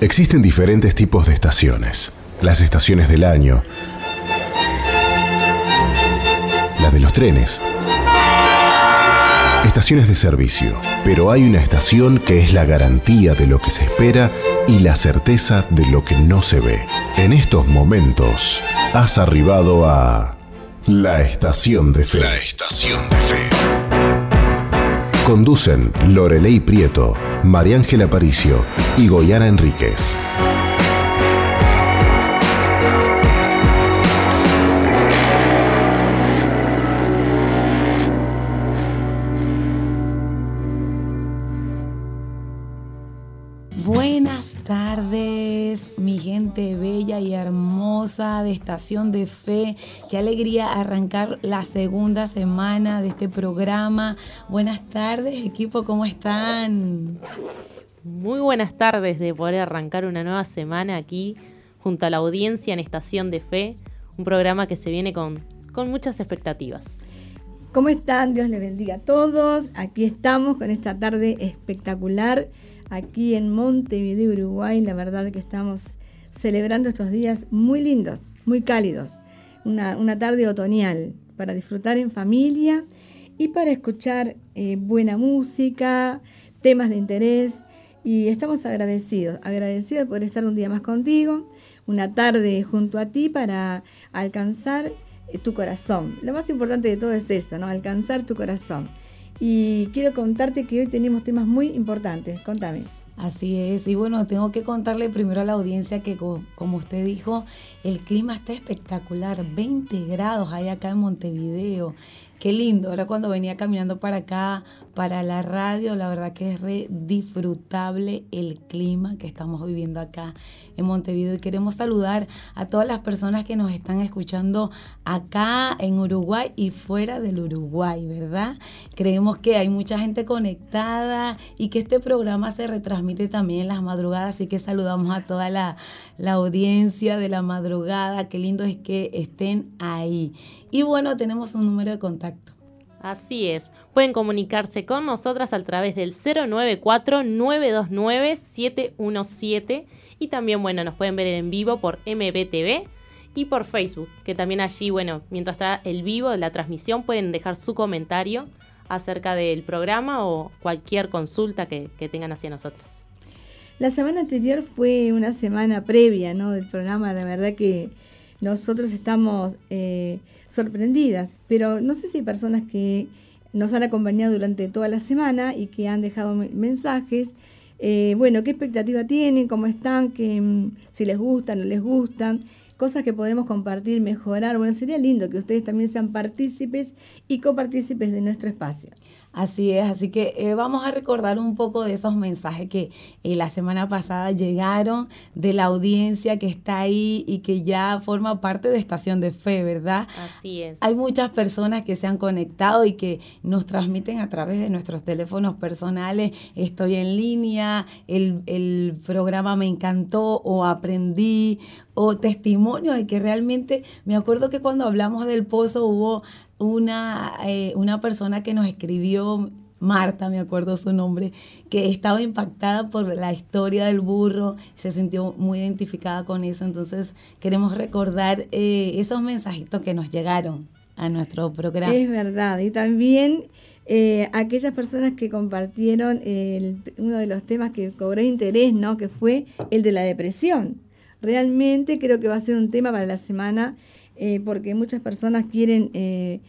Existen diferentes tipos de estaciones. Las estaciones del año, las de los trenes, estaciones de servicio, pero hay una estación que es la garantía de lo que se espera y la certeza de lo que no se ve. En estos momentos, has arribado a la estación de fe. La estación de fe. Conducen Lorelei Prieto, María Ángela Aparicio y Goyana Enríquez. Estación de Fe. Qué alegría arrancar la segunda semana de este programa. Buenas tardes, equipo, ¿cómo están? Muy buenas tardes de poder arrancar una nueva semana aquí junto a la audiencia en Estación de Fe, un programa que se viene con, con muchas expectativas. ¿Cómo están? Dios les bendiga a todos. Aquí estamos con esta tarde espectacular aquí en Montevideo, Uruguay. La verdad que estamos celebrando estos días muy lindos, muy cálidos. Una, tarde otoñal para disfrutar en familia y para escuchar eh, buena música, temas de interés. Y estamos agradecidos, agradecidos por estar un día más contigo, una tarde junto a ti para alcanzar eh, tu corazón. Lo más importante de todo es eso, ¿no? Alcanzar tu corazón. Y quiero contarte que hoy tenemos temas muy importantes. Contame. Así es, y bueno, tengo que contarle primero a la audiencia que como usted dijo, el clima está espectacular, 20 grados hay acá en Montevideo. Qué lindo, ahora cuando venía caminando para acá, para la radio, la verdad que es re disfrutable el clima que estamos viviendo acá en Montevideo y queremos saludar a todas las personas que nos están escuchando acá en Uruguay y fuera del Uruguay, ¿verdad? Creemos que hay mucha gente conectada y que este programa se retransmite también en las madrugadas, así que saludamos a toda la, la audiencia de la madrugada, qué lindo es que estén ahí. Y bueno, tenemos un número de contacto. Así es. Pueden comunicarse con nosotras a través del 094-929-717 y también, bueno, nos pueden ver en vivo por MBTV y por Facebook, que también allí, bueno, mientras está el vivo la transmisión, pueden dejar su comentario acerca del programa o cualquier consulta que, tengan hacia nosotras. La semana anterior fue una semana previa, ¿no? Del programa, la verdad que nosotros estamos eh, sorprendidas, pero no sé si hay personas que nos han acompañado durante toda la semana y que han dejado mensajes. Eh, bueno, ¿qué expectativa tienen? ¿Cómo están? que mm, si les gustan, no les gustan cosas que podremos compartir, mejorar. Bueno, sería lindo que ustedes también sean partícipes y copartícipes de nuestro espacio. Así es, así que eh, vamos a recordar un poco de esos mensajes que eh, la semana pasada llegaron de la audiencia que está ahí y que ya forma parte de Estación de Fe, ¿verdad? Así es. Hay muchas personas que se han conectado y que nos transmiten a través de nuestros teléfonos personales, estoy en línea, el, el programa me encantó o aprendí o testimonio de que realmente, me acuerdo que cuando hablamos del pozo hubo una, eh, una persona que nos escribió, Marta, me acuerdo su nombre, que estaba impactada por la historia del burro, se sintió muy identificada con eso, entonces queremos recordar eh, esos mensajitos que nos llegaron a nuestro programa. Es verdad, y también eh, aquellas personas que compartieron uno de los temas que cobró interés, ¿no? que fue el de la depresión. Realmente creo que va a ser un tema para la semana eh, porque muchas personas quieren eh,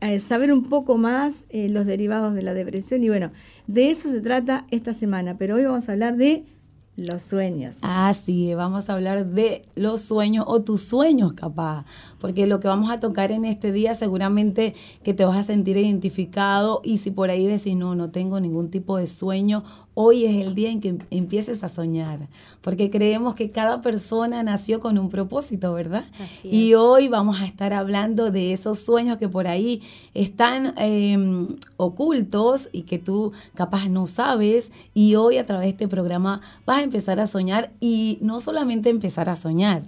eh, saber un poco más los derivados de la depresión y bueno, de eso se trata esta semana, pero hoy vamos a hablar de los sueños. Ah, sí, vamos a hablar de los sueños o tus sueños, capaz. Porque lo que vamos a tocar en este día seguramente que te vas a sentir identificado y si por ahí decís, no, no tengo ningún tipo de sueño hoy es el día en que empieces a soñar, porque creemos que cada persona nació con un propósito, ¿verdad? y hoy vamos a estar hablando de esos sueños que por ahí están em, ocultos y que tú capaz no sabes, y hoy a través de este programa vas a empezar a soñar y no solamente empezar a soñar,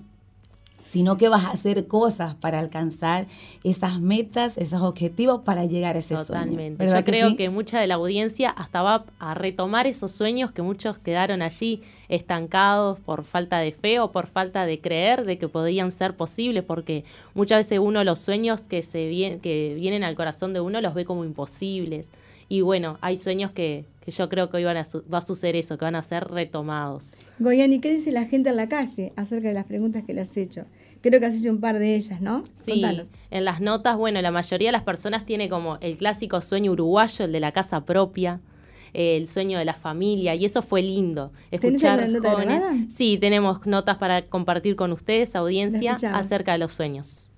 sino que vas a hacer cosas para alcanzar esas metas, esos objetivos para llegar a ese Totalmente. sueño. Yo creo que mucha de la audiencia hasta va a retomar esos sueños que muchos quedaron allí estancados por falta de fe o por falta de creer de que podían ser posibles, porque muchas veces uno los sueños que, se que vienen al corazón de uno los ve como imposibles. Y bueno, hay sueños que, yo creo que hoy van a va a suceder eso, que van a ser retomados. Goyani, ¿qué dice la gente en la calle acerca de las preguntas que le has hecho? Creo que has hecho un par de ellas, ¿no? Sí, en las notas, bueno, la mayoría de las personas tiene como el clásico sueño uruguayo, el de la casa propia, el sueño de la familia, y eso fue lindo. Escuchar nota jóvenes. Sí, tenemos notas para compartir con ustedes, audiencia, acerca de los sueños.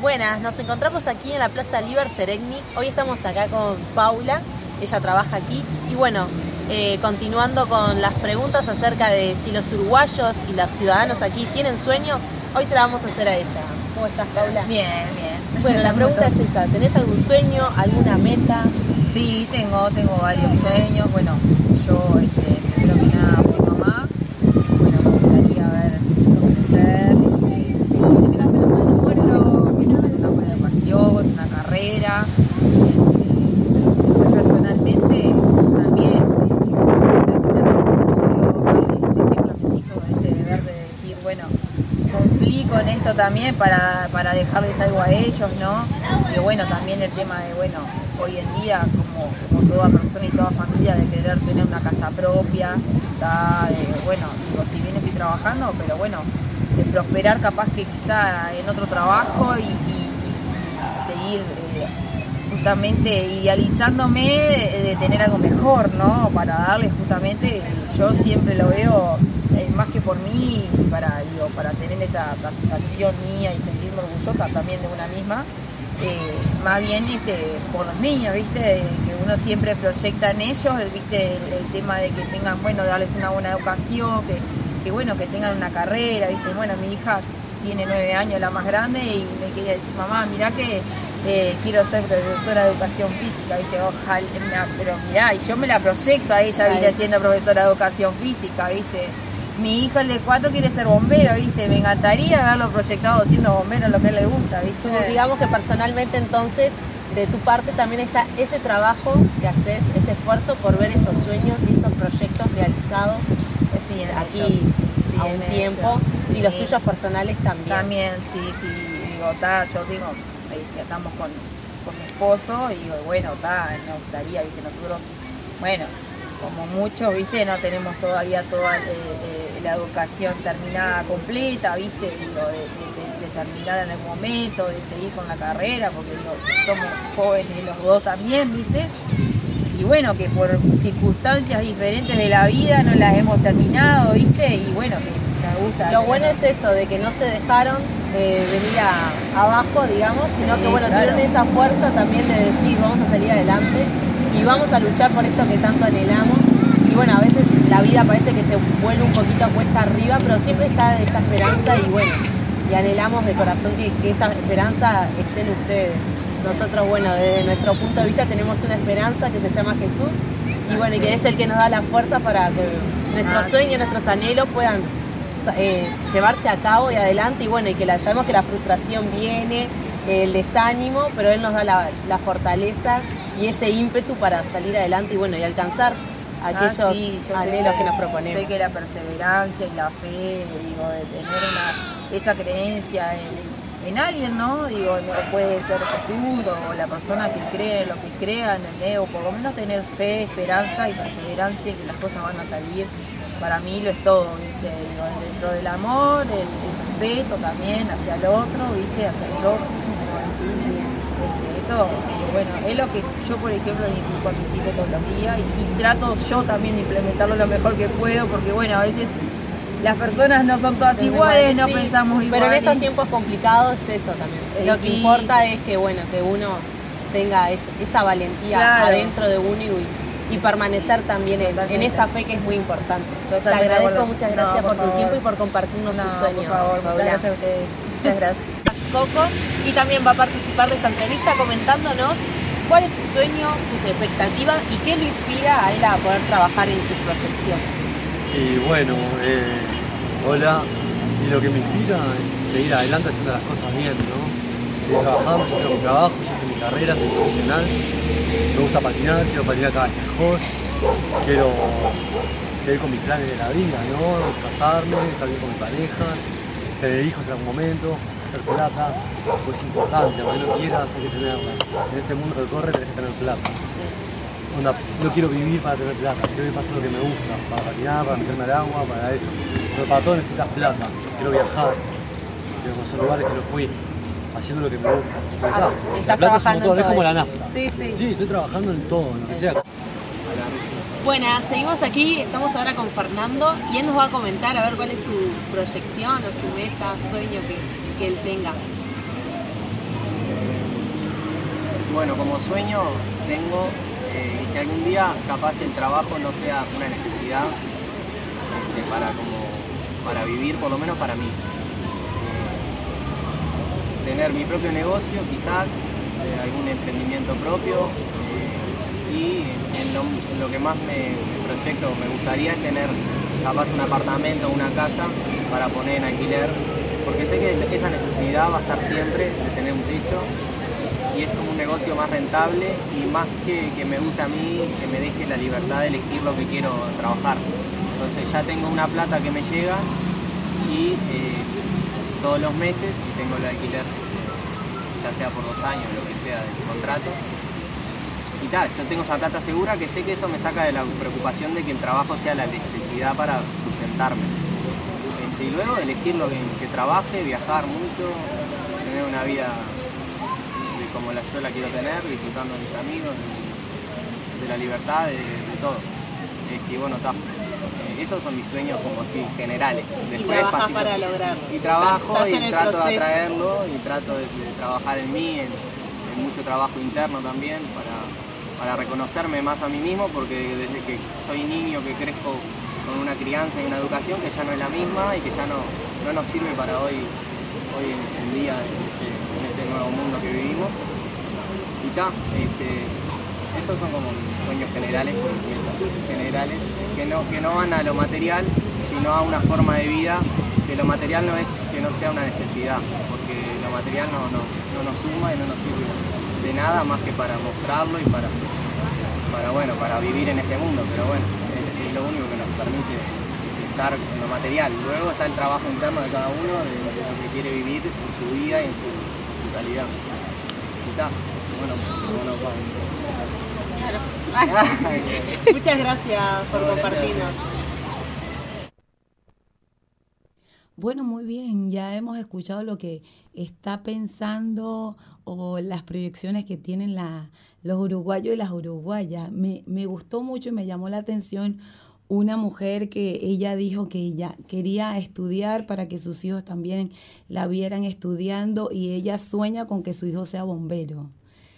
Buenas, nos encontramos aquí en la Plaza Liber Seregni. Hoy estamos acá con Paula, ella trabaja aquí. Y bueno, eh, continuando con las preguntas acerca de si los uruguayos y los ciudadanos aquí tienen sueños, hoy se la vamos a hacer a ella. ¿Cómo estás, Paula? Bien, bien. Bueno, la pregunta es esa, ¿tenés algún sueño, alguna meta? Sí, tengo, tengo varios sueños. Bueno, yo este, primero que nada soy mamá. Bueno, me gustaría ver crecer. Una buena educación, una carrera. Este, personalmente con esto también para, para dejarles algo a ellos, ¿no? Y bueno, también el tema de, bueno, hoy en día, como, toda persona y toda familia, de querer tener una casa propia, eh, bueno, digo, si bien estoy trabajando, pero bueno, de prosperar capaz que quizá en otro trabajo y, seguir eh, justamente idealizándome de tener algo mejor, ¿no? Para darles justamente, yo siempre lo veo que por mí, para, digo, para tener esa satisfacción mía y sentirme orgullosa también de una misma, eh, más bien este, por los niños, ¿viste? Que uno siempre proyecta en ellos, ¿viste? El, tema de que tengan, bueno, darles una buena educación, que, bueno, que tengan una carrera, ¿viste? Bueno, mi hija tiene nueve años, la más grande, y me quería decir, mamá, mira que eh, quiero ser profesora de educación física, ¿viste? Ojalá, pero mirá, y yo me la proyecto a ella, ¿viste? Siendo profesora de educación física, ¿viste? Mi hijo, el de cuatro, quiere ser bombero, ¿viste? Me encantaría verlo proyectado siendo bombero, lo que él le gusta, ¿viste? digamos que personalmente entonces, de tu parte también está ese trabajo que haces, ese esfuerzo por ver esos sueños y esos proyectos realizados sí, aquí a un tiempo y los tuyos personales también. También, sí, sí, digo, ta, yo digo, este, estamos con, con mi esposo y digo, bueno, está, me gustaría, ¿viste? Nosotros, bueno, como muchos, ¿viste? No tenemos todavía toda eh, eh, la educación terminada completa, ¿viste? de, terminar en el momento, de seguir con la carrera, porque somos jóvenes los dos también, ¿viste? Y bueno, que por circunstancias diferentes de la vida no las hemos terminado, ¿viste? Y bueno, que nos gusta. Lo bueno es eso, de que no se dejaron de venir abajo, digamos, sino que bueno, tuvieron esa fuerza también de decir, vamos a salir adelante y vamos a luchar por esto que tanto anhelamos. Y bueno, a veces la vida parece que se vuelve un poquito a cuesta arriba, pero siempre está esa esperanza y bueno, y anhelamos de corazón que, esa esperanza esté en ustedes. Nosotros, bueno, desde nuestro punto de vista tenemos una esperanza que se llama Jesús y bueno, y que es el que nos da la fuerza para que nuestros sueños, nuestros anhelos puedan eh, llevarse a cabo y adelante y bueno, y que la, sabemos que la frustración viene, el desánimo, pero Él nos da la, la fortaleza y ese ímpetu para salir adelante y bueno, y alcanzar ah, aquellos anhelos que nos proponemos. Sé que la perseverancia y la fe, digo, de tener una, esa creencia en, alguien, ¿no? Digo, puede ser Jesús o la persona que cree lo que crea, ¿entendés? O por lo menos tener fe, esperanza y perseverancia y que las cosas van a salir. Para mí lo es todo, ¿viste? Digo, dentro del amor, el, respeto también hacia el otro, ¿viste? Hacia el otro, como este, eso bueno, es lo que yo, por ejemplo, hijos todos los días y, trato yo también de implementarlo lo mejor que puedo, porque bueno, a veces las personas no son todas iguales, no pensamos igual. Pero en estos tiempos complicados es eso también. lo que importa es que bueno, que uno tenga esa valentía adentro de uno y, permanecer también en, esa fe que es muy importante. Te agradezco, muchas gracias por, tu tiempo y por compartirnos tus sueños. Por favor, muchas gracias a ustedes. Muchas gracias. Coco y también va a participar de esta entrevista comentándonos cuál es su sueño, sus expectativas y qué lo inspira a él a poder trabajar en sus proyecciones. Y bueno, eh, hola. Y lo que me inspira es seguir adelante haciendo las cosas bien, ¿no? Seguir trabajando, yo tengo mi trabajo, yo tengo mi carrera, soy profesional. Me gusta patinar, quiero patinar cada vez mejor. Quiero seguir con mis planes de la vida, ¿no? Casarme, estar bien con mi pareja, tener hijos en algún momento, hacer plata, pues es importante, aunque no quieras, hay que tenerla. En este mundo que corre tenés que tener plata. Onda, no quiero vivir para tener plata, quiero vivir para hacer lo que me gusta, para patinar, para meterme al agua, para eso. Pero para todo necesitas plata, quiero viajar, quiero conocer lugares que no fui, haciendo lo que me gusta. Pero Ah, estás la plata es un motor, como la nafta. Sí, sí. Sí, estoy trabajando en todo, en lo que sea. Buenas, seguimos aquí, estamos ahora con Fernando y él nos va a comentar a ver cuál es su proyección o su meta, sueño que, que él tenga. Bueno, como sueño tengo eh, que algún día capaz el trabajo no sea una necesidad este, para, como, para vivir, por lo menos para mí. Eh, tener mi propio negocio quizás, eh, algún emprendimiento propio eh, y en lo, que más me, proyecto, me gustaría es tener capaz un apartamento una casa para poner en alquiler, porque sé que esa necesidad va a estar siempre de tener un techo y es como un negocio más rentable y más que, me gusta a mí, que me deje la libertad de elegir lo que quiero trabajar. Entonces ya tengo una plata que me llega y eh, todos los meses, tengo el alquiler, ya sea por dos años, lo que sea del contrato, y tal, yo tengo esa plata segura que sé que eso me saca de la preocupación de que el trabajo sea la necesidad para sustentarme. Y luego elegir lo que, que trabaje, viajar mucho, tener una vida de como la, yo la quiero tener, disfrutando de mis amigos, de, de la libertad, de, de todo. Este, y bueno, está. Eh, esos son mis sueños como así, generales. y trabajas para lograrlo. y trabajo Estás y trato de atraerlo y trato de, de trabajar en mí, en, en mucho trabajo interno también para, para reconocerme más a mí mismo porque desde que soy niño que crezco con una crianza y una educación que ya no es la misma y que ya no, no nos sirve para hoy, hoy en, en día en este, nuevo mundo que vivimos. Y ta, este, esos son como sueños generales, generales, que no, que no van a lo material, sino a una forma de vida, que lo material no es que no sea una necesidad, porque lo material no, no, no nos suma y no nos sirve de nada más que para mostrarlo y para, para, bueno, para vivir en este mundo, pero bueno, es, lo único que nos permite estar en lo material. Luego está el trabajo interno de cada uno, de, lo que quiere vivir en su vida y en su, en su calidad. Y está, bueno, bueno, vamos. Muchas gracias por compartirnos. Bueno, muy bien, ya hemos escuchado lo que está pensando o las proyecciones que tienen la, los uruguayos y las uruguayas. Me, me gustó mucho y me llamó la atención una mujer que ella dijo que ella quería estudiar para que sus hijos también la vieran estudiando y ella sueña con que su hijo sea bombero.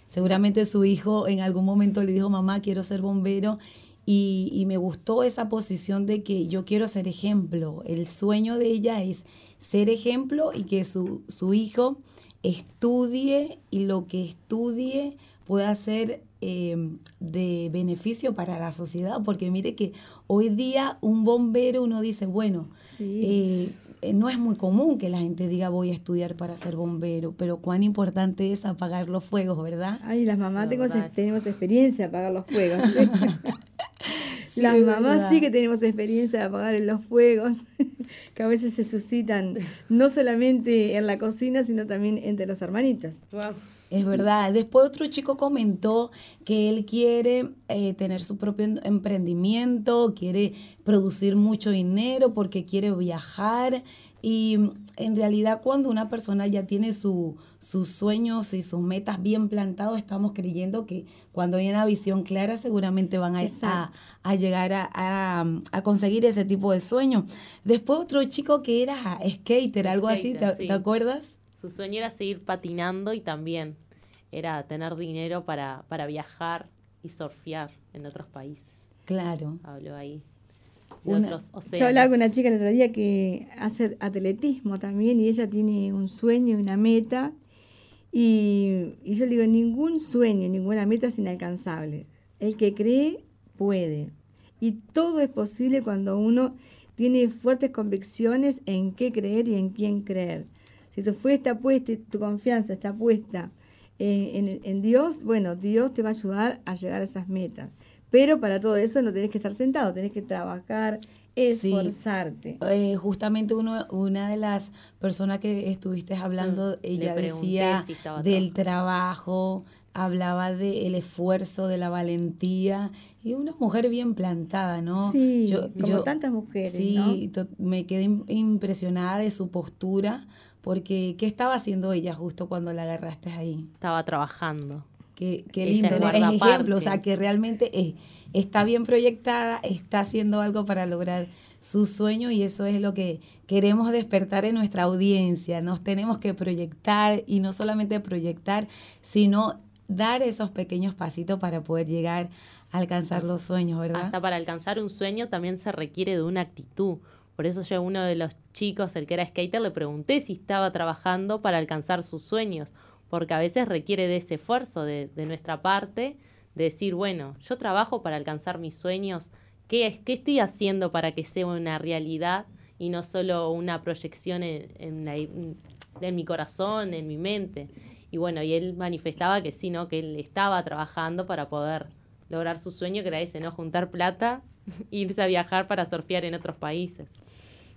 Seguramente su hijo en algún momento le dijo, mamá, quiero ser bombero. Y, y me gustó esa posición de que yo quiero ser ejemplo. El sueño de ella es ser ejemplo y que su, su hijo estudie y lo que estudie pueda ser eh, de beneficio para la sociedad. Porque mire que hoy día un bombero uno dice, bueno, Sí. eh, no es muy común que la gente diga voy a estudiar para ser bombero, pero cuán importante es apagar los fuegos, ¿verdad? Ay, las mamás La tengo- verdad. tenemos experiencia de apagar los fuegos. Sí, las mamás verdad. sí que tenemos experiencia de apagar los fuegos, que a veces se suscitan no solamente en la cocina, sino también entre los hermanitos. Es verdad. Después otro chico comentó que él quiere eh, tener su propio en- emprendimiento, quiere producir mucho dinero porque quiere viajar. Y mm, en realidad cuando una persona ya tiene su- sus sueños y sus metas bien plantados, estamos creyendo que cuando hay una visión clara seguramente van a, a, llegar a, a- a conseguir ese tipo de sueños. Después otro chico que era skater, algo así, ¿te, sí. te acuerdas? Su sueño era seguir patinando y también era tener dinero para, para viajar y surfear en otros países. Claro. Habló ahí Una-. Yo hablaba con una chica el otro día que hace atletismo también y ella tiene un sueño y una meta. Y, y yo le digo, ningún sueño, ninguna meta es inalcanzable. El que cree, puede. Y todo es posible cuando uno tiene fuertes convicciones en qué creer y en quién creer. Si tu fe está puesta y tu confianza está puesta en, en, Dios, bueno, Dios te va a ayudar a llegar a esas metas. Pero para todo eso no tenés que estar sentado, tenés que trabajar, esforzarte. Eh, justamente uno, una de las personas que estuviste hablando, mm, ella decía del trabajo, hablaba del esfuerzo, de la valentía, y una mujer bien plantada, ¿no? Sí, como tantas mujeres. Sí, me quedé impresionada de su postura, porque ¿qué estaba haciendo ella justo cuando la agarraste ahí? Estaba trabajando. Qué, qué lindo es ejemplo, o sea, que realmente está bien proyectada, está haciendo algo para lograr su sueño y eso es lo que queremos despertar en nuestra audiencia. Nos tenemos que proyectar y no solamente proyectar, sino dar esos pequeños pasitos para poder llegar a alcanzar los sueños, ¿verdad? Hasta para alcanzar un sueño también se requiere de una actitud. Por eso yo a uno de los chicos, el que era skater, le pregunté si estaba trabajando para alcanzar sus sueños, porque a veces requiere de ese esfuerzo de, nuestra parte, de decir, bueno, yo trabajo para alcanzar mis sueños, ¿qué, qué estoy haciendo para que sea una realidad y no solo una proyección en, en mi corazón, en mi mente? Y bueno, y él manifestaba que sí, ¿no? Que él estaba trabajando para poder lograr su sueño, que era ese, ¿no? Juntar plata irse a viajar para surfear en otros países.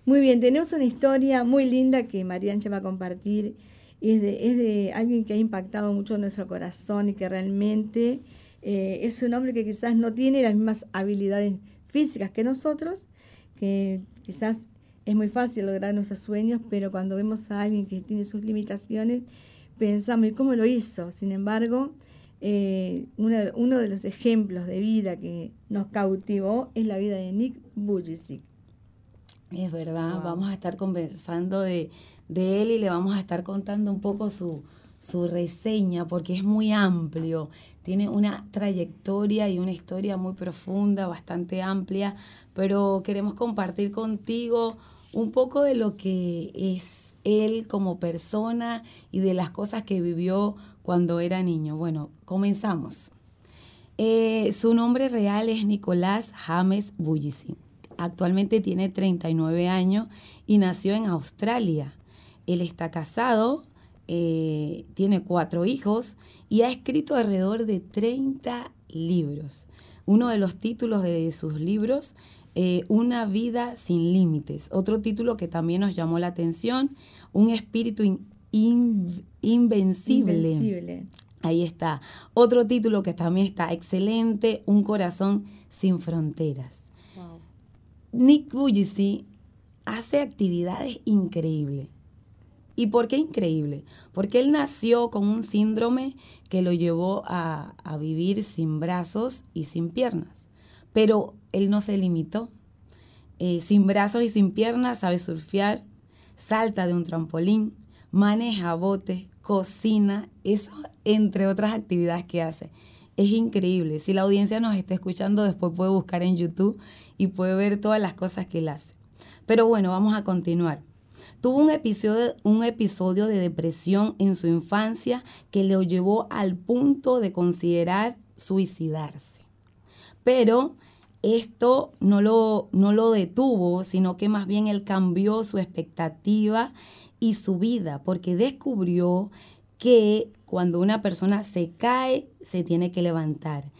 Muy bien, tenemos una historia muy linda que Mariancha va a compartir. Es de, es de alguien que ha impactado mucho nuestro corazón y que realmente eh, es un hombre que quizás no tiene las mismas habilidades físicas que nosotros, que quizás es muy fácil lograr nuestros sueños, pero cuando vemos a alguien que tiene sus limitaciones, pensamos, ¿y cómo lo hizo? Sin embargo, eh, uno, de los ejemplos de vida que nos cautivó es la vida de Nick Bujicic. Es verdad, vamos a estar conversando de, él y le vamos a estar contando un poco su, su reseña porque es muy amplio, tiene una trayectoria y una historia muy profunda, bastante amplia, pero queremos compartir contigo un poco de lo que es él como persona y de las cosas que vivió cuando era niño. Bueno, comenzamos. Eh, su nombre real es Nicolás James Bullisi. Actualmente tiene 39 años y nació en Australia. Él está casado, eh, tiene cuatro hijos y ha escrito alrededor de 30 libros. Uno de los títulos de sus libros, eh, Una vida sin límites. Otro título que también nos llamó la atención, Un espíritu invencible. Ahí está. Otro título que también está excelente, Un corazón sin fronteras. Nick Bujisi hace actividades increíbles. ¿Y por qué increíble? Porque él nació con un síndrome que lo llevó a, vivir sin brazos y sin piernas. Pero él no se limitó. Eh, sin brazos y sin piernas sabe surfear, salta de un trampolín, maneja botes, cocina, eso entre otras actividades que hace. Es increíble. Si la audiencia nos está escuchando, después puede buscar en YouTube y puede ver todas las cosas que él hace. Pero bueno, vamos a continuar. Tuvo un episodio, un episodio de depresión en su infancia que lo llevó al punto de considerar suicidarse. Pero esto no lo, no lo detuvo, sino que más bien él cambió su expectativa y su vida, porque descubrió que cuando una persona se cae, se tiene que levantar.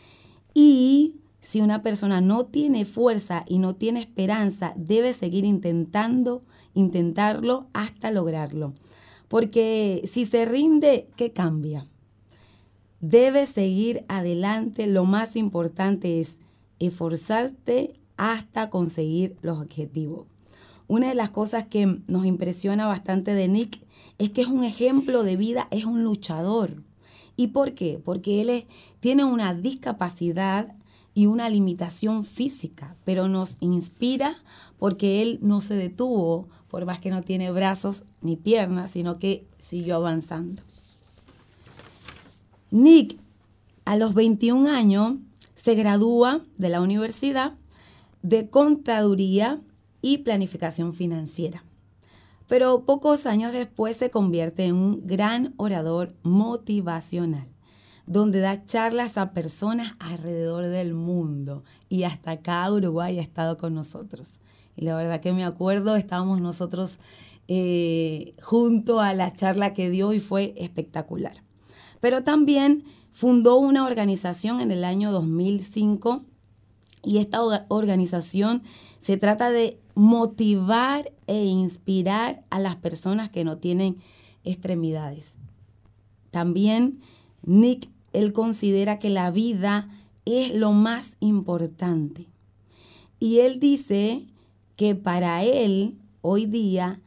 Y si una persona no tiene fuerza y no tiene esperanza, debe seguir intentando, intentarlo hasta lograrlo. Porque si se rinde, ¿qué cambia? Debe seguir adelante. Lo más importante es esforzarte hasta conseguir los objetivos. Una de las cosas que nos impresiona bastante de Nick es que es un ejemplo de vida, es un luchador. ¿Y por qué? Porque él tiene una discapacidad y una limitación física, pero nos inspira porque él no se detuvo, por más que no tiene brazos ni piernas, sino que siguió avanzando. Nick, a los 21 años, se gradúa de la universidad de contaduría y planificación financiera. Pero pocos años después se convierte en un gran orador motivacional. donde da charlas a personas alrededor del mundo y hasta acá Uruguay ha estado con nosotros. Y la verdad que me acuerdo, estábamos nosotros eh, junto a la charla que dio y fue espectacular. Pero también fundó una organización en el año 2005 y esta organización se trata de motivar e inspirar a las personas que no tienen extremidades. También Nick, él considera que la vida es lo más importante. Y él dice que para él, hoy día,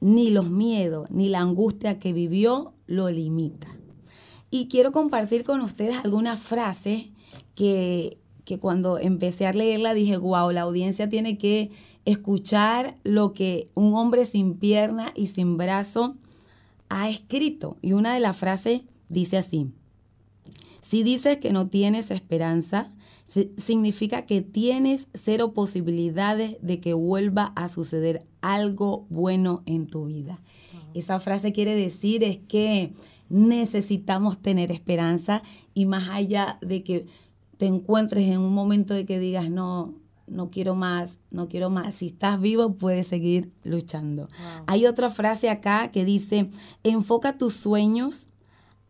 ni los miedos, ni la angustia que vivió lo limita. Y quiero compartir con ustedes algunas frases que, que cuando empecé a leerla dije, wow, la audiencia tiene que escuchar lo que un hombre sin pierna y sin brazo ha escrito. Y una de las frases dice así, si dices que no tienes esperanza, significa que tienes cero posibilidades de que vuelva a suceder algo bueno en tu vida. Esa frase quiere decir es que necesitamos tener esperanza y más allá de que te encuentres en un momento de que digas, no, no quiero más, no quiero más. Si estás vivo, puedes seguir luchando. Hay otra frase acá que dice, enfoca tus sueños,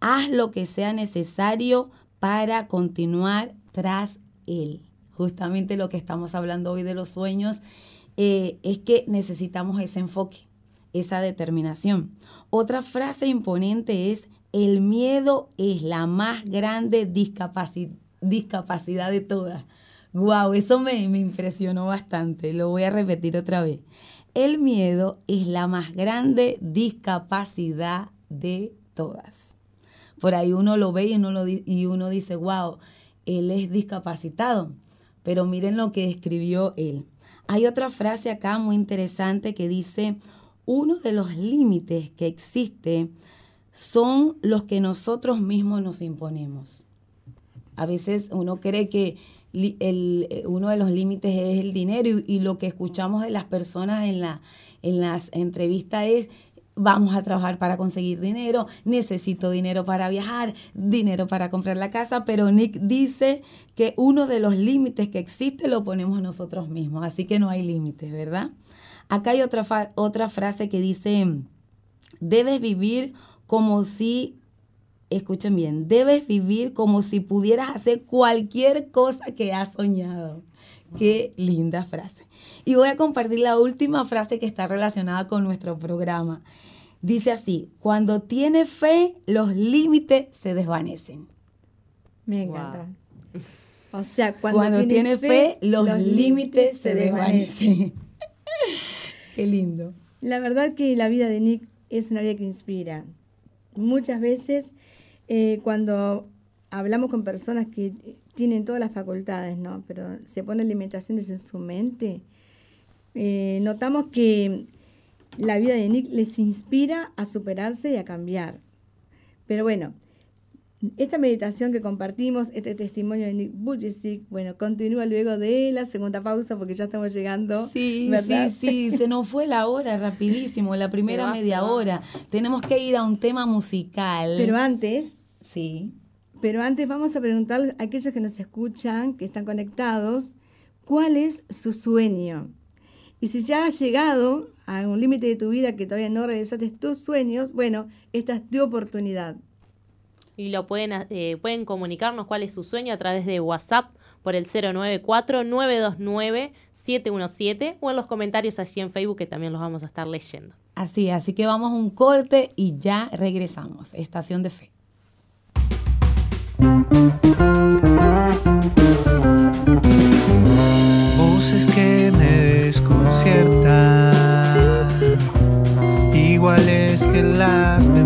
haz lo que sea necesario para continuar tras él. Justamente lo que estamos hablando hoy de los sueños eh, es que necesitamos ese enfoque, esa determinación. Otra frase imponente es, el miedo es la más grande discapacidad de todas. Wow, eso me, me impresionó bastante. Lo voy a repetir otra vez. El miedo es la más grande discapacidad de todas. Por ahí uno lo ve y uno, y uno dice, wow, él es discapacitado. Pero miren lo que escribió él. Hay otra frase acá muy interesante que dice, uno de los límites que existe son los que nosotros mismos nos imponemos. A veces uno cree que el, eh, uno de los límites es el dinero y, lo que escuchamos de las personas en, la, en las entrevistas es vamos a trabajar para conseguir dinero, necesito dinero para viajar, dinero para comprar la casa, pero Nick dice que uno de los límites que existe lo ponemos nosotros mismos, así que no hay límites, ¿verdad? Acá hay otra, otra frase que dice, debes vivir como si escuchen bien, debes vivir como si pudieras hacer cualquier cosa que has soñado. Qué linda frase. Y voy a compartir la última frase que está relacionada con nuestro programa. Dice así, cuando tienes fe, los límites se desvanecen. Me encanta. O sea, cuando, tienes fe, los, límites, se, desvanecen. Qué lindo. La verdad que la vida de Nick es una vida que inspira. Muchas veces eh, cuando hablamos con personas que tienen todas las facultades, ¿no? Pero se ponen limitaciones en su mente, eh, notamos que la vida de Nick les inspira a superarse y a cambiar. Pero bueno, esta meditación que compartimos, este testimonio de Nick Bujicic, bueno, continúa luego de la segunda pausa porque ya estamos llegando. Sí, sí, sí, se nos fue la hora rapidísimo, la primera media hora. Tenemos que ir a un tema musical. Pero antes, sí. Pero antes vamos a preguntar a aquellos que nos escuchan, que están conectados, ¿cuál es su sueño? Y si ya has llegado a un límite de tu vida que todavía no realizaste tus sueños, bueno, esta es tu oportunidad. Y lo pueden, eh, pueden comunicarnos cuál es su sueño a través de WhatsApp por el 094-929-717 o en los comentarios allí en Facebook que también los vamos a estar leyendo. Así, así que vamos a un corte y ya regresamos. Estación de Fe. Voces que me desconciertan, iguales que las demás,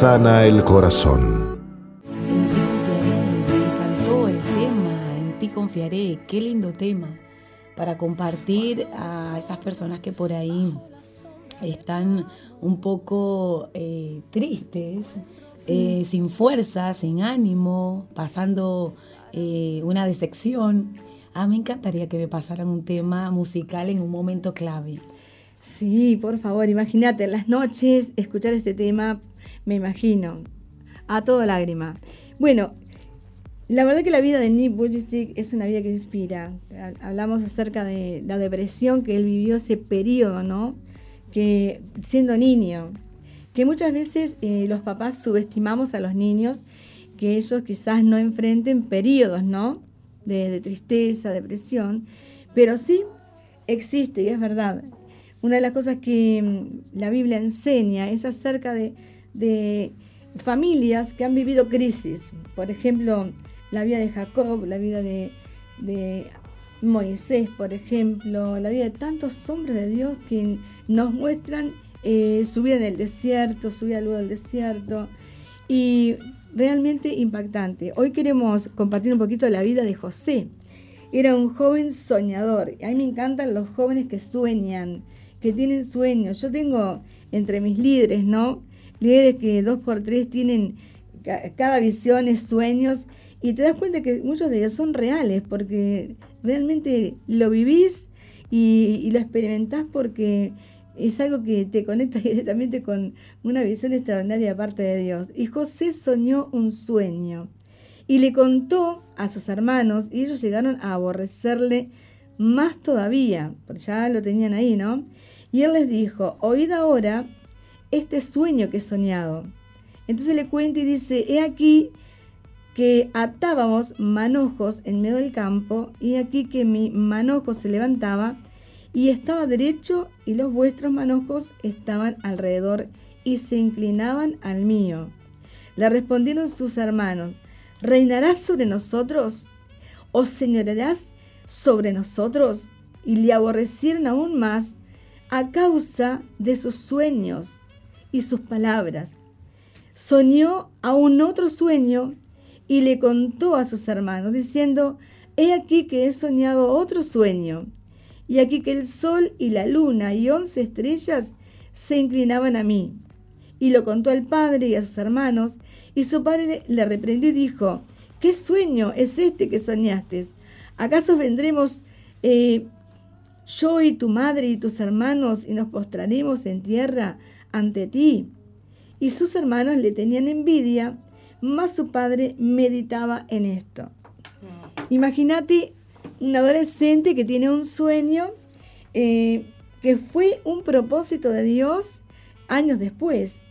sana el corazón. En ti confiaré. Me encantó el tema. En ti confiaré. Qué lindo tema para compartir a esas personas que por ahí están un poco eh, tristes, eh, sin fuerza, sin ánimo, pasando eh, una decepción. A mí me encantaría que me pasaran un tema musical en un momento clave. Sí, por favor, imagínate, en las noches escuchar este tema, me imagino, a toda lágrima. Bueno, la verdad que la vida de Nick Vujicic es una vida que inspira. Hablamos acerca de la depresión que él vivió ese periodo, ¿no? Que siendo niño, que muchas veces eh, los papás subestimamos a los niños, que ellos quizás no enfrenten periodos, ¿no? De, de tristeza, depresión, pero sí existe y es verdad. Una de las cosas que mm, la Biblia enseña es acerca de, de familias que han vivido crisis. Por ejemplo, la vida de Jacob, la vida de, Moisés, por ejemplo, la vida de tantos hombres de Dios que nos muestran eh, su vida en el desierto, su vida luego del desierto, y realmente impactante. Hoy queremos compartir un poquito la vida de José. Era un joven soñador. A mí me encantan los jóvenes que sueñan, que tienen sueños. Yo tengo entre mis líderes, ¿no? Líderes que dos por tres tienen, cada visión es sueños y te das cuenta que muchos de ellos son reales porque realmente lo vivís y, y lo experimentás porque es algo que te conecta directamente con una visión extraordinaria de parte de Dios. Y José soñó un sueño y le contó a sus hermanos y ellos llegaron a aborrecerle más todavía, porque ya lo tenían ahí, ¿no? Y él les dijo, oíd ahora este sueño que he soñado. Entonces le cuenta y dice, he aquí que atábamos manojos en medio del campo, y aquí que mi manojo se levantaba y estaba derecho, y los vuestros manojos estaban alrededor y se inclinaban al mío. Le respondieron sus hermanos, ¿reinarás sobre nosotros? ¿O señorarás sobre nosotros? Y le aborrecieron aún más a causa de sus sueños y sus palabras. Soñó aún otro sueño y le contó a sus hermanos, diciendo, He aquí que he soñado otro sueño, y aquí que el sol y la luna y once estrellas se inclinaban a mí. Y lo contó al padre y a sus hermanos, y su padre le reprendió y dijo, ¿qué sueño es este que soñaste? ¿Acaso vendremos eh, yo y tu madre y tus hermanos y nos postraremos en tierra ante ti? Y sus hermanos le tenían envidia, mas su padre meditaba en esto. Imagínate un adolescente que tiene un sueño eh, que fue un propósito de Dios años después.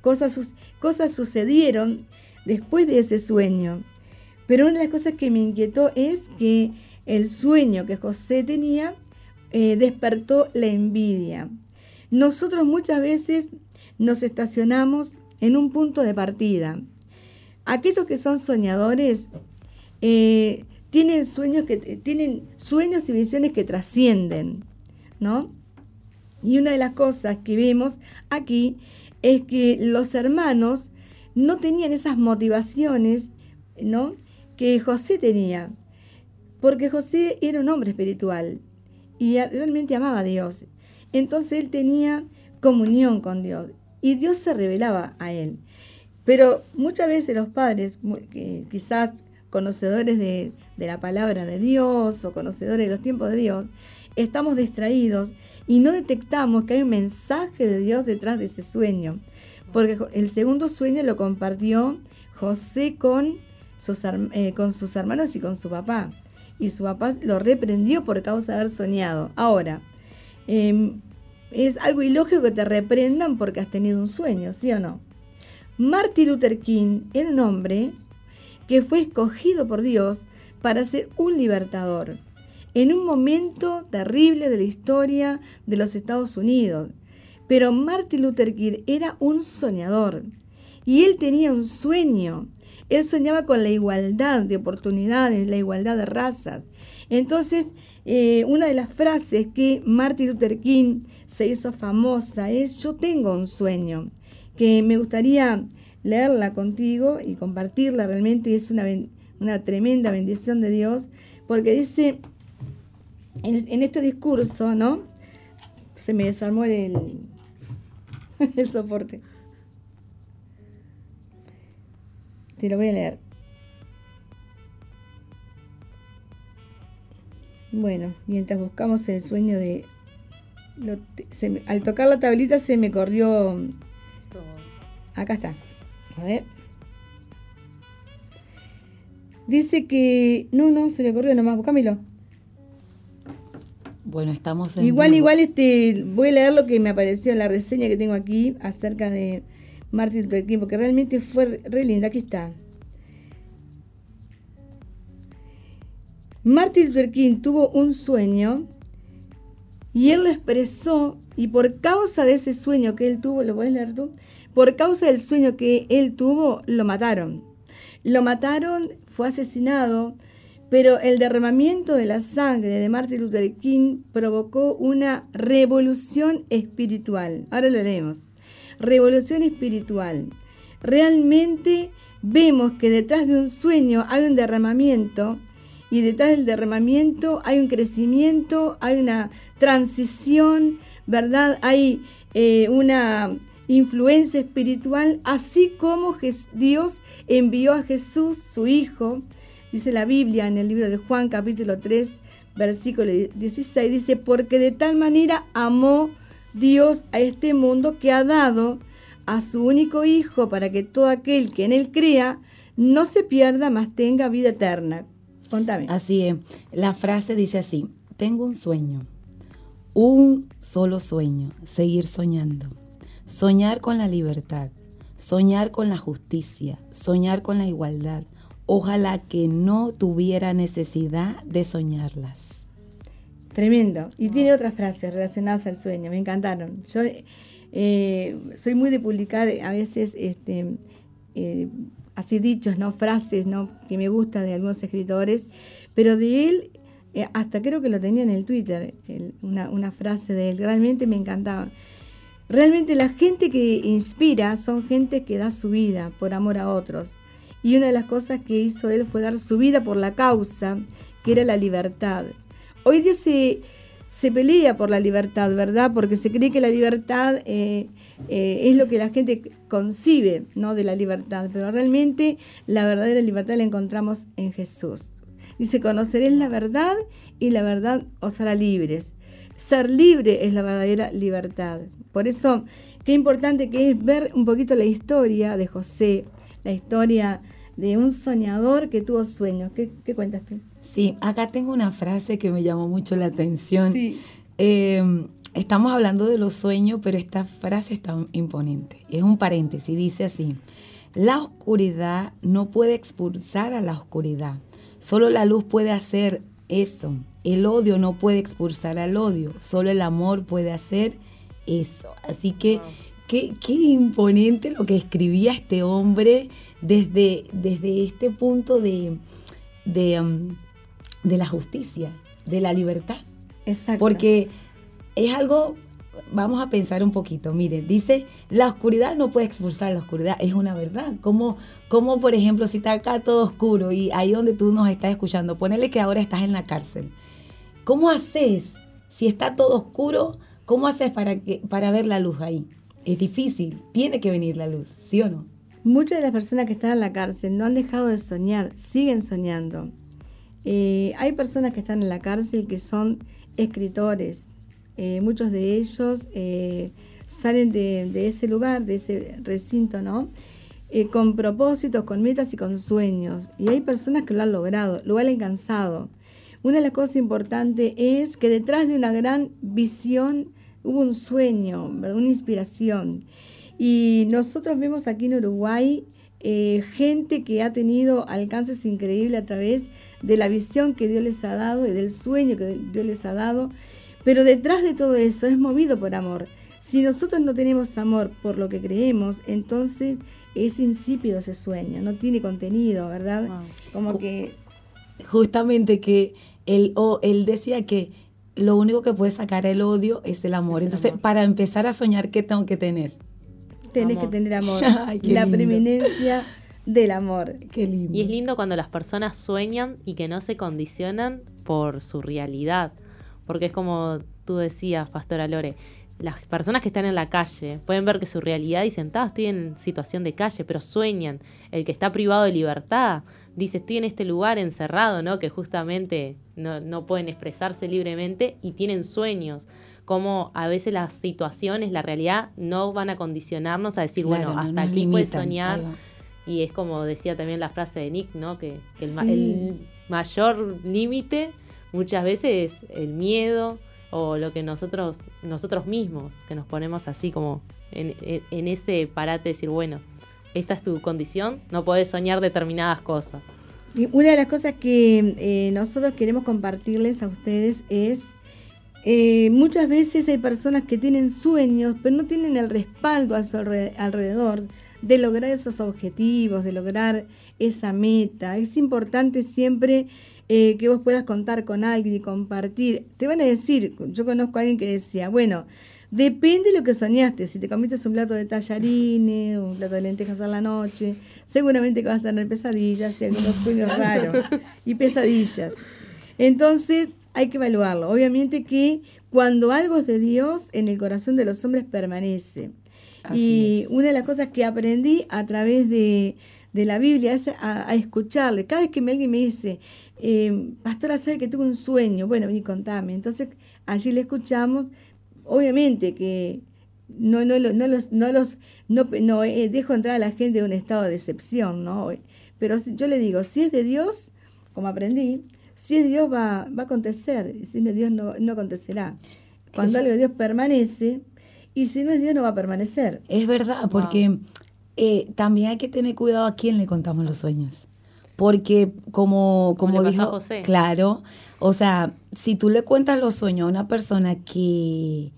Cosas, cosas sucedieron después de ese sueño. Pero una de las cosas que me inquietó es que el sueño que José tenía eh, despertó la envidia. Nosotros muchas veces nos estacionamos en un punto de partida. Aquellos que son soñadores eh, tienen sueños que tienen sueños y visiones que trascienden, ¿no? Y una de las cosas que vemos aquí es que los hermanos no tenían esas motivaciones, ¿no? Que José tenía, porque José era un hombre espiritual y realmente amaba a Dios. Entonces él tenía comunión con Dios y Dios se revelaba a él. Pero muchas veces los padres, quizás conocedores de, la palabra de Dios o conocedores de los tiempos de Dios, estamos distraídos y no detectamos que hay un mensaje de Dios detrás de ese sueño. Porque el segundo sueño lo compartió José con sus, eh, con sus hermanos y con su papá. Y su papá lo reprendió por causa de haber soñado. Ahora, em, es algo ilógico que te reprendan porque has tenido un sueño, ¿sí o no? Martin Luther King era un hombre que fue escogido por Dios para ser un libertador en un momento terrible de la historia de los Estados Unidos. Pero Martin Luther King era un soñador y él tenía un sueño. Él soñaba con la igualdad de oportunidades, la igualdad de razas. Entonces, eh, una de las frases que Martin Luther King se hizo famosa es yo tengo un sueño, que me gustaría leerla contigo y compartirla realmente, es una, tremenda bendición de Dios, porque dice, en, este discurso, ¿no? Se me desarmó el soporte. Te lo voy a leer. Bueno, mientras buscamos el sueño de... lo te- se me- al tocar la tablita se me corrió... Acá está. A ver. Dice que... No, no, se me corrió nomás. Buscámelo. Bueno, estamos en Igual, igual, este, voy a leer lo que me apareció en la reseña que tengo aquí acerca de Martin Luther King, porque realmente fue re linda. Aquí está. Martin Luther King tuvo un sueño y él lo expresó y por causa de ese sueño que él tuvo, ¿lo puedes leer tú? Por causa del sueño que él tuvo, lo mataron. Lo mataron, fue asesinado, pero el derramamiento de la sangre de Martin Luther King provocó una revolución espiritual. Ahora lo leemos. Revolución espiritual. Realmente vemos que detrás de un sueño hay un derramamiento y detrás del derramamiento hay un crecimiento, hay una transición, ¿verdad? Hay eh, una influencia espiritual, así como Dios envió a Jesús, su Hijo, dice la Biblia en el libro de Juan capítulo 3, versículo 16, dice, porque de tal manera amó Dios a este mundo que ha dado a su único Hijo para que todo aquel que en él crea no se pierda, mas tenga vida eterna. Contame. Así es. La frase dice así, tengo un sueño, un solo sueño, seguir soñando. Soñar con la libertad, soñar con la justicia, soñar con la igualdad. Ojalá que no tuviera necesidad de soñarlas. Tremendo. Y tiene otras frases relacionadas al sueño, me encantaron. Yo eh, soy muy de publicar a veces este, eh, así dichos, ¿no? Frases, ¿no? Que me gustan de algunos escritores, pero de él, eh, hasta creo que lo tenía en el Twitter, una frase de él, realmente me encantaba. Realmente la gente que inspira son gente que da su vida por amor a otros. Y una de las cosas que hizo él fue dar su vida por la causa, que era la libertad. Hoy día se, se pelea por la libertad, ¿verdad? Porque se cree que la libertad eh, eh, es lo que la gente concibe, ¿no? De la libertad. Pero realmente la verdadera libertad la encontramos en Jesús. Dice, conoceréis la verdad y la verdad os hará libres. Ser libre es la verdadera libertad. Por eso, qué importante que es ver un poquito la historia de José, la historia de un soñador que tuvo sueños. ¿Qué, qué cuentas tú? Sí, acá tengo una frase que me llamó mucho la atención. Sí. Eh, estamos hablando de los sueños, pero esta frase está imponente. Es un paréntesis, dice así. La oscuridad no puede expulsar a la oscuridad. Solo la luz puede hacer eso. El odio no puede expulsar al odio. Solo el amor puede hacer eso. Así que qué, qué imponente lo que escribía este hombre desde, desde este punto de, de, um, de la justicia, de la libertad. Exacto. Porque es algo, vamos a pensar un poquito, mire, dice, la oscuridad no puede expulsar la oscuridad, es una verdad. Como, como por ejemplo, si está acá todo oscuro y ahí donde tú nos estás escuchando, ponele que ahora estás en la cárcel. ¿Cómo haces si está todo oscuro? ¿Cómo haces para, que, para ver la luz ahí? Es difícil, tiene que venir la luz, ¿sí o no? Muchas de las personas que están en la cárcel no han dejado de soñar, siguen soñando. Eh, hay personas que están en la cárcel que son escritores. Eh, muchos de ellos eh, salen de, ese lugar, de ese recinto, ¿no? Eh, con propósitos, con metas y con sueños. Y hay personas que lo han logrado, lo han alcanzado. Una de las cosas importantes es que detrás de una gran visión hubo un sueño, ¿verdad? una inspiración. Y nosotros vemos aquí en Uruguay gente que ha tenido alcances increíbles a través de la visión que Dios les ha dado y del sueño que Dios les ha dado. Pero detrás de todo eso es movido por amor. Si nosotros no tenemos amor por lo que creemos, entonces es insípido ese sueño, no tiene contenido, ¿verdad? Wow. Como que justamente que él, decía que lo único que puede sacar el odio es el amor. Es el Entonces, amor. para empezar a soñar, ¿qué tengo que tener? Amor. que tener amor. Ay, qué la lindo. preeminencia del amor. Qué lindo. Y es lindo cuando las personas sueñan y que no se condicionan por su realidad. Porque es como tú decías, Pastora Lore, las personas que están en la calle pueden ver que su realidad dicen, "Ta, estoy en situación de calle, pero sueñan. El que está privado de libertad dice, estoy en este lugar encerrado, ¿no? Que justamente no, no pueden expresarse libremente y tienen sueños. Como a veces las situaciones, la realidad, no van a condicionarnos a decir, Claro, bueno, no hasta aquí puedes limitan. soñar. Ahí va. Y es como decía también la frase de Nick, ¿no? Que, que el, ma- Sí. el mayor límite muchas veces es el miedo o lo que nosotros, nosotros mismos, que nos ponemos así como en, ese parate de decir, bueno, esta es tu condición, no podés soñar determinadas cosas. Una de las cosas que eh, nosotros queremos compartirles a ustedes es, eh, muchas veces hay personas que tienen sueños, pero no tienen el respaldo a su alre- alrededor de lograr esos objetivos, de lograr esa meta. Es importante siempre eh, que vos puedas contar con alguien y compartir. Te van a decir, yo conozco a alguien que decía, bueno, Depende de lo que soñaste. Si te comiste un plato de tallarines, un plato de lentejas a la noche, seguramente que vas a tener pesadillas y algunos sueños raros y pesadillas. Entonces hay que evaluarlo. Obviamente que cuando algo es de Dios, en el corazón de los hombres permanece. Así y es. una de las cosas que aprendí a través de, de la Biblia es a, a escucharle. Cada vez que alguien me dice, eh, pastora, sabe que tuve un sueño, bueno, vení, contame. Entonces allí le escuchamos. Obviamente que no, no, no los, no los no, no, eh, dejo entrar a la gente en un estado de decepción, ¿no? Pero yo le digo, si es de Dios, como aprendí, si es de Dios va, va a acontecer, y si no es de Dios no, no acontecerá. Cuando algo de Dios permanece, y si no es Dios no va a permanecer. Es verdad, porque eh, también hay que tener cuidado a quién le contamos los sueños. Porque como, Como como dijo, José. claro, o sea, si tú le cuentas los sueños a una persona que,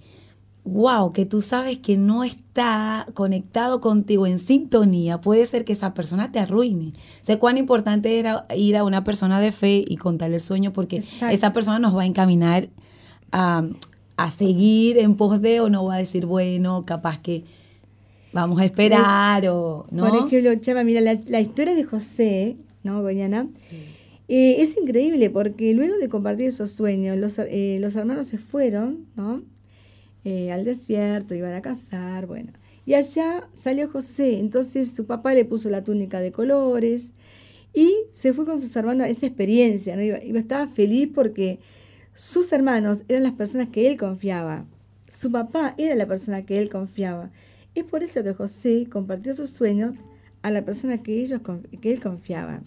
wow, que tú sabes que no está conectado contigo en sintonía, puede ser que esa persona te arruine. Sé cuán importante era ir a una persona de fe y contarle el sueño porque Exacto. esa persona nos va a encaminar a, a seguir en pos de o no va a decir, bueno, capaz que vamos a esperar o no. Por ejemplo, Chava, mira, la, la historia de José, ¿no, Goyana? Eh, es increíble porque luego de compartir esos sueños, los, eh, los hermanos se fueron, ¿no? Eh, al desierto, iban a cazar, bueno. Y allá salió José, entonces su papá le puso la túnica de colores y se fue con sus hermanos a esa experiencia, ¿no? Iba, iba- estaba feliz porque sus hermanos eran las personas que él confiaba. Su papá era la persona que él confiaba. Es por eso que José compartió sus sueños a la persona que, ellos, que él confiaba.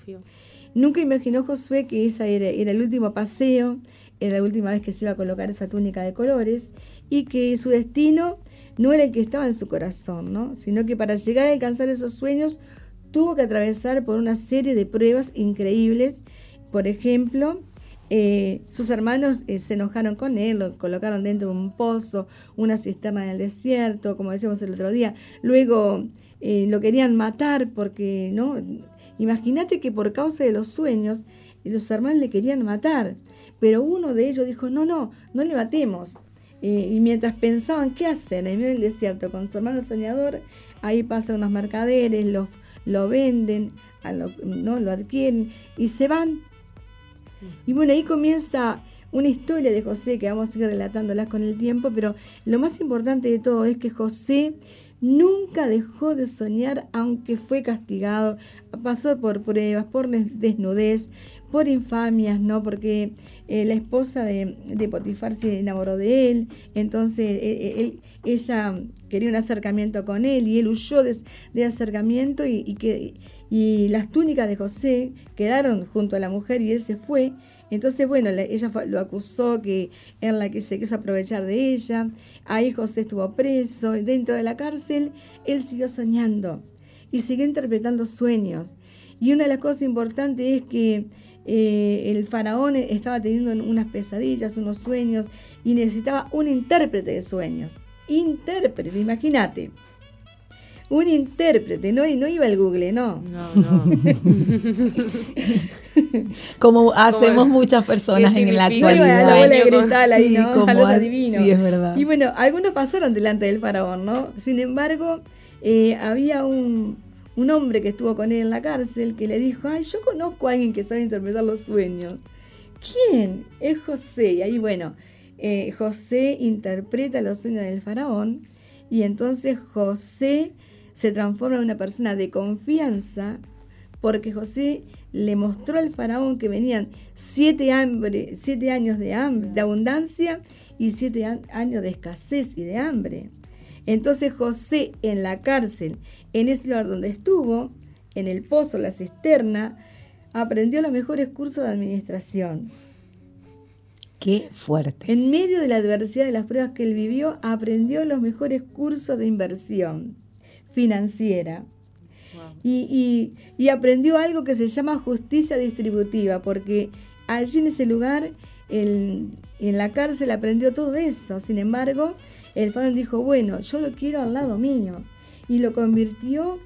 Nunca imaginó Josué que esa era, era el último paseo, era la última vez que se iba a colocar esa túnica de colores y que su destino no era el que estaba en su corazón, ¿no? sino que para llegar a alcanzar esos sueños tuvo que atravesar por una serie de pruebas increíbles. Por ejemplo, eh, sus hermanos eh, se enojaron con él, lo colocaron dentro de un pozo, una cisterna en el desierto, como decíamos el otro día. Luego eh, lo querían matar porque, ¿no? Imagínate que por causa de los sueños, los hermanos le querían matar. Pero uno de ellos dijo, no, no, no le matemos. Y mientras pensaban qué hacer en medio del desierto con su hermano soñador, ahí pasan unos mercaderes, lo, venden, a ¿no? lo adquieren y se van. Y bueno, ahí comienza una historia de José que vamos a ir relatándolas con el tiempo, pero lo más importante de todo es que José nunca dejó de soñar aunque fue castigado, pasó por pruebas, por des- desnudez, por infamias, ¿no? Porque eh, la esposa de, de Potifar se enamoró de él, entonces eh, eh, él, ella quería un acercamiento con él y él huyó de, de acercamiento y que, y las túnicas de José quedaron junto a la mujer y él se fue. Entonces, bueno, la- ella lo acusó que él la que se quiso aprovechar de ella. Ahí José estuvo preso. Dentro de la cárcel, él siguió soñando y siguió interpretando sueños. Y una de las cosas importantes es que eh, el faraón estaba teniendo unas pesadillas, unos sueños, y necesitaba un intérprete de sueños. Intérprete, imagínate. Un intérprete, no, no iba al Google, no. No, no. Como hacemos muchas personas en la a actualidad. Sueño, cristal ahí, sí, ¿no? como a los a- adivinos. sí, es verdad. Y bueno, algunos pasaron delante del faraón, ¿no? Sin embargo, eh, había un, un hombre que estuvo con él en la cárcel que le dijo, ay, yo conozco a alguien que sabe interpretar los sueños. ¿Quién? Es José. Y ahí, bueno, eh, José interpreta los sueños del faraón y entonces José se transforma en una persona de confianza porque José le mostró al faraón que venían siete, hambre, siete años de, hambre, de abundancia y siete años de escasez y de hambre. Entonces José en la cárcel, en ese lugar donde estuvo, en el pozo, la cisterna, aprendió los mejores cursos de administración. Qué fuerte. En medio de la adversidad de las pruebas que él vivió, aprendió los mejores cursos de inversión financiera. Y, y- y aprendió algo que se llama justicia distributiva, porque allí en ese lugar, el- en la cárcel, aprendió todo eso. Sin embargo, el faraón dijo, bueno, yo lo quiero al lado mío. Y lo convirtió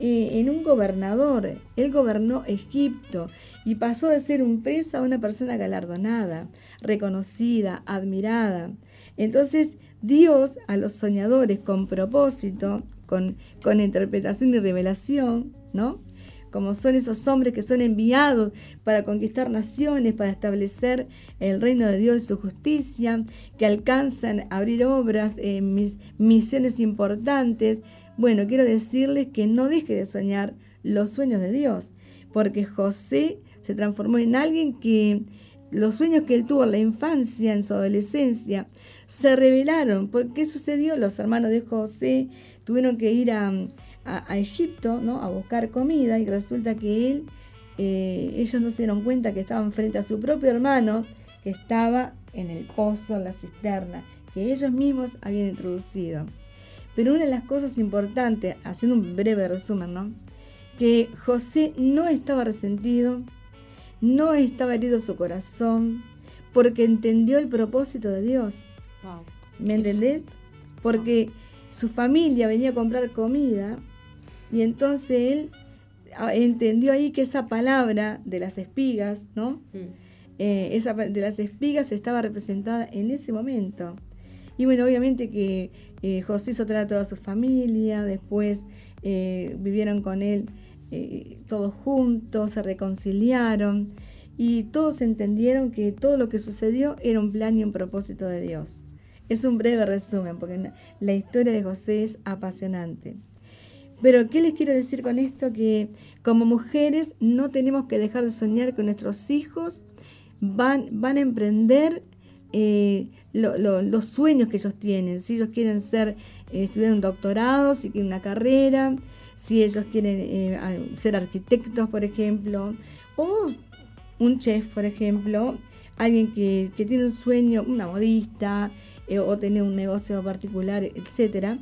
eh, en un gobernador. Él gobernó Egipto y pasó de ser un presa a una persona galardonada, reconocida, admirada. Entonces, Dios a los soñadores con propósito, con, interpretación y revelación, ¿no? Como son esos hombres que son enviados para conquistar naciones, para establecer el reino de Dios y su justicia, que alcanzan a abrir obras, eh, mis, misiones importantes. Bueno, quiero decirles que no deje de soñar los sueños de Dios, porque José se transformó en alguien que los sueños que él tuvo en la infancia, en su adolescencia, se revelaron. ¿Por qué sucedió? Los hermanos de José tuvieron que ir a, a- a Egipto ¿no? a buscar comida y resulta que él, eh, ellos no se dieron cuenta que estaban frente a su propio hermano que estaba en el pozo, en la cisterna, que ellos mismos habían introducido. Pero una de las cosas importantes, haciendo un breve resumen, ¿no? que José no estaba resentido, no estaba herido su corazón, porque entendió el propósito de Dios. Wow. ¿Me entendés? Porque su familia venía a comprar comida y entonces él ah, entendió ahí que esa palabra de las espigas, ¿no? Mm. Eh, esa de las espigas estaba representada en ese momento. Y bueno, obviamente que eh, José hizo traer a toda su familia, después eh, vivieron con él todos juntos, se reconciliaron y todos entendieron que todo lo que sucedió era un plan y un propósito de Dios. Es un breve resumen, porque la historia de José es apasionante. Pero, ¿qué les quiero decir con esto? Que como mujeres no tenemos que dejar de soñar que nuestros hijos van, van a emprender eh, lo- lo- los sueños que ellos tienen. Si ellos quieren ser, eh, estudiar un doctorado, si quieren una carrera, si ellos quieren eh, ser arquitectos, por ejemplo, o un chef, por ejemplo, alguien que, que tiene un sueño, una modista, eh, o tener un negocio particular, etcétera.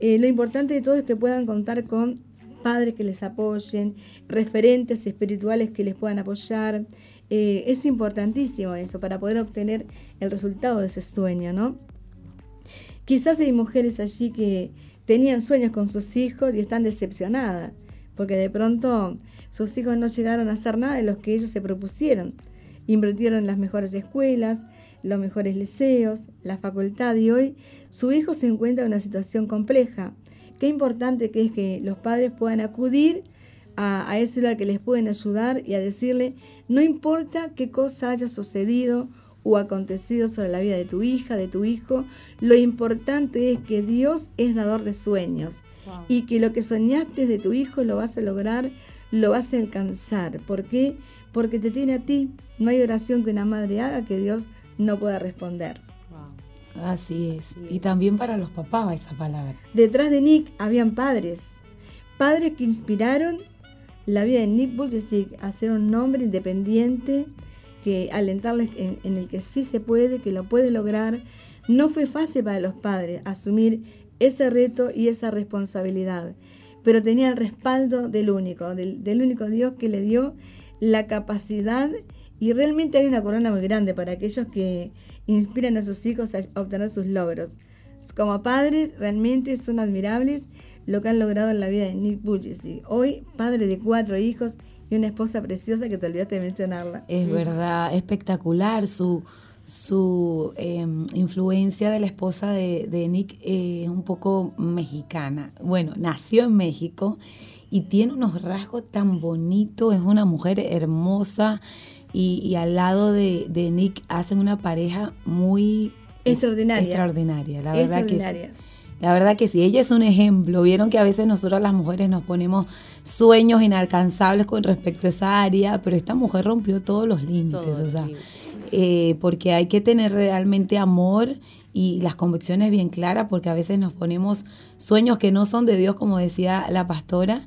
Eh, lo importante de todo es que puedan contar con padres que les apoyen, referentes espirituales que les puedan apoyar. Eh, es importantísimo eso para poder obtener el resultado de ese sueño, ¿no? Quizás hay mujeres allí que tenían sueños con sus hijos y están decepcionadas, porque de pronto sus hijos no llegaron a hacer nada de los que ellos se propusieron. Invirtieron en las mejores escuelas, los mejores liceos, la facultad y hoy su hijo se encuentra en una situación compleja. Qué importante que es que los padres puedan acudir a, a ese lugar que les pueden ayudar y a decirle, no importa qué cosa haya sucedido o acontecido sobre la vida de tu hija, de tu hijo, lo importante es que Dios es dador de sueños Wow. y que lo que soñaste de tu hijo lo vas a lograr, lo vas a alcanzar. ¿Por qué? Porque te tiene a ti. No hay oración que una madre haga que Dios no pueda responder. Wow. Así es. Y también para los papás esa palabra. Detrás de Nick habían padres, padres que inspiraron la vida de Nick Vujicic a ser un hombre independiente, que alentarles en, en el que sí se puede, que lo puede lograr. No fue fácil para los padres asumir ese reto y esa responsabilidad, pero tenía el respaldo del único, del, del único Dios que le dio la capacidad y realmente hay una corona muy grande para aquellos que inspiran a sus hijos a obtener sus logros. Como padres realmente son admirables lo que han logrado en la vida de Nick Bujicic. Hoy, padre de cuatro hijos y una esposa preciosa que te olvidaste de mencionarla. Es verdad, espectacular su su eh, influencia de la esposa de, de Nick eh, es un poco mexicana. Bueno, nació en México y tiene unos rasgos tan bonitos, es una mujer hermosa y, y al lado de, de, Nick hacen una pareja muy extraordinaria. extraordinaria, la verdad que sí. La verdad que sí, ella es un ejemplo. Vieron que a veces nosotros las mujeres nos ponemos sueños inalcanzables con respecto a esa área, pero esta mujer rompió todos los límites. Todo o sea, eh, porque hay que tener realmente amor y las convicciones bien claras, porque a veces nos ponemos sueños que no son de Dios, como decía la pastora,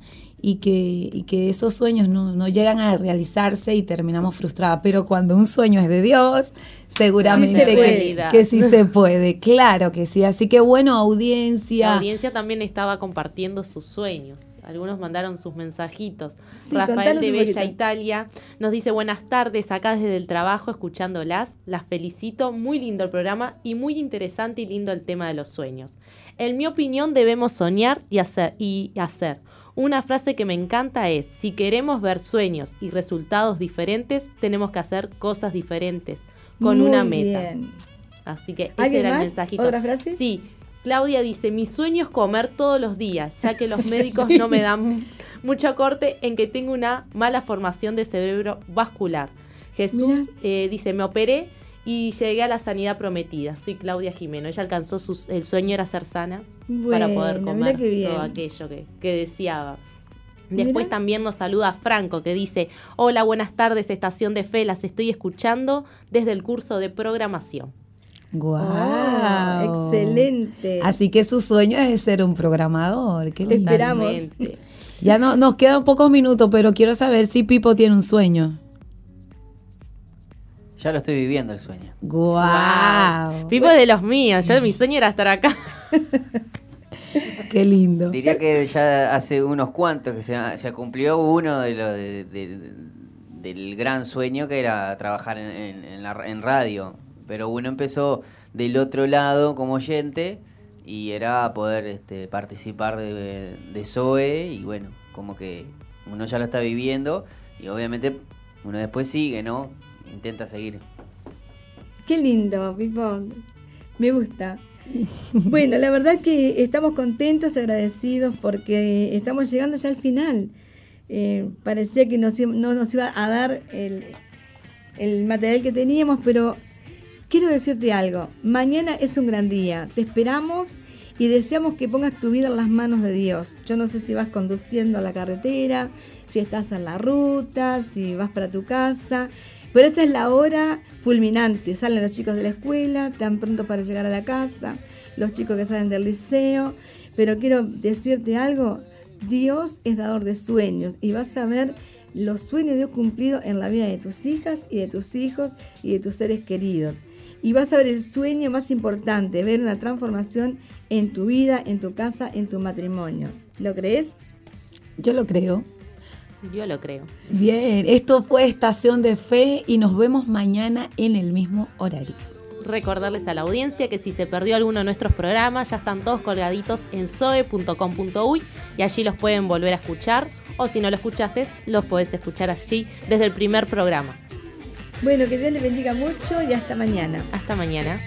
y que, y que esos sueños no, no, llegan a realizarse y terminamos frustradas. Pero cuando un sueño es de Dios, seguramente sí que, que, sí se puede, claro que sí. Así que bueno, audiencia. La audiencia también estaba compartiendo sus sueños. Algunos mandaron sus mensajitos. Sí, Rafael de Bella Italia nos dice buenas tardes acá desde el trabajo escuchándolas. Las felicito, muy lindo el programa y muy interesante y lindo el tema de los sueños. En mi opinión debemos soñar y hacer. Y hacer. Una frase que me encanta es, si queremos ver sueños y resultados diferentes, tenemos que hacer cosas diferentes con Muy una meta. bien. Así que ese era más? el mensajito. ¿Otra frase? Sí. Claudia dice, mi sueño es comer todos los días, ya que los médicos no me dan mucho corte en que tengo una mala formación de cerebro vascular. Jesús eh, dice, me operé y llegué a la sanidad prometida. Soy Claudia Jimeno. Ella alcanzó sus, el sueño era ser sana para poder comer todo aquello que, que deseaba. Después Mira. también nos saluda Franco que dice, hola, buenas tardes, estación de fe, las estoy escuchando desde el curso de programación. ¡Guau! Oh, excelente. Así que su sueño es ser un programador. Qué Te lindo. esperamos. Ya no, nos quedan pocos minutos, pero quiero saber si Pipo tiene un sueño. Ya lo estoy viviendo el sueño. ¡Guau! Pipo es de los míos, yo mi sueño era estar acá. ¡Qué lindo! Diría que ya hace unos cuantos que se, se cumplió uno de lo de- de- del gran sueño que era trabajar en, en- en la, en radio. Pero uno empezó del otro lado como oyente y era poder este, participar de, de SOE y bueno, como que uno ya lo está viviendo y obviamente uno después sigue, ¿no? Intenta seguir. Qué lindo, Pipo. Me gusta. Bueno, la verdad que estamos contentos, agradecidos, porque estamos llegando ya al final. Eh, parecía que nos no nos iba a dar el, el material que teníamos, pero quiero decirte algo. Mañana es un gran día. Te esperamos y deseamos que pongas tu vida en las manos de Dios. Yo no sé si vas conduciendo a la carretera, si estás en la ruta, si vas para tu casa. Pero esta es la hora fulminante. Salen los chicos de la escuela, están prontos para llegar a la casa, los chicos que salen del liceo. Pero quiero decirte algo, Dios es dador de sueños y vas a ver los sueños de Dios cumplidos en la vida de tus hijas y de tus hijos y de tus seres queridos. Y vas a ver el sueño más importante, ver una transformación en tu vida, en tu casa, en tu matrimonio. ¿Lo crees? Yo lo creo. Yo lo creo. Bien, esto fue Estación de Fe y nos vemos mañana en el mismo horario. Recordarles a la audiencia que si se perdió alguno de nuestros programas, ya están todos colgaditos en soe.com.uy y allí los pueden volver a escuchar. O si no lo escuchaste, los podés escuchar allí desde el primer programa. Bueno, que Dios les bendiga mucho y hasta mañana. Hasta mañana.